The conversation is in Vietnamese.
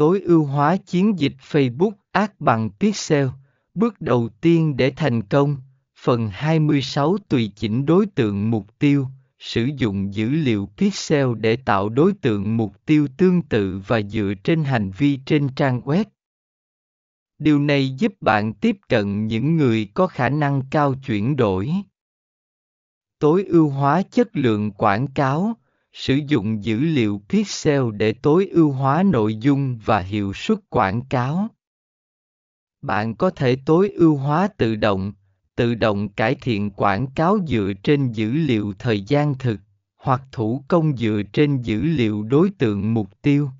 Tối ưu hóa chiến dịch Facebook ác bằng Pixel. Bước đầu tiên để thành công. Phần 26 tùy chỉnh đối tượng mục tiêu, sử dụng dữ liệu pixel để tạo đối tượng mục tiêu tương tự và dựa trên hành vi trên trang web. Điều này giúp bạn tiếp cận những người có khả năng cao chuyển đổi. Tối ưu hóa chất lượng quảng cáo, sử dụng dữ liệu pixel để tối ưu hóa nội dung và hiệu suất quảng cáo. Bạn có thể tối ưu hóa tự động, tự động cải thiện quảng cáo dựa trên dữ liệu thời gian thực, hoặc thủ công dựa trên dữ liệu đối tượng mục tiêu.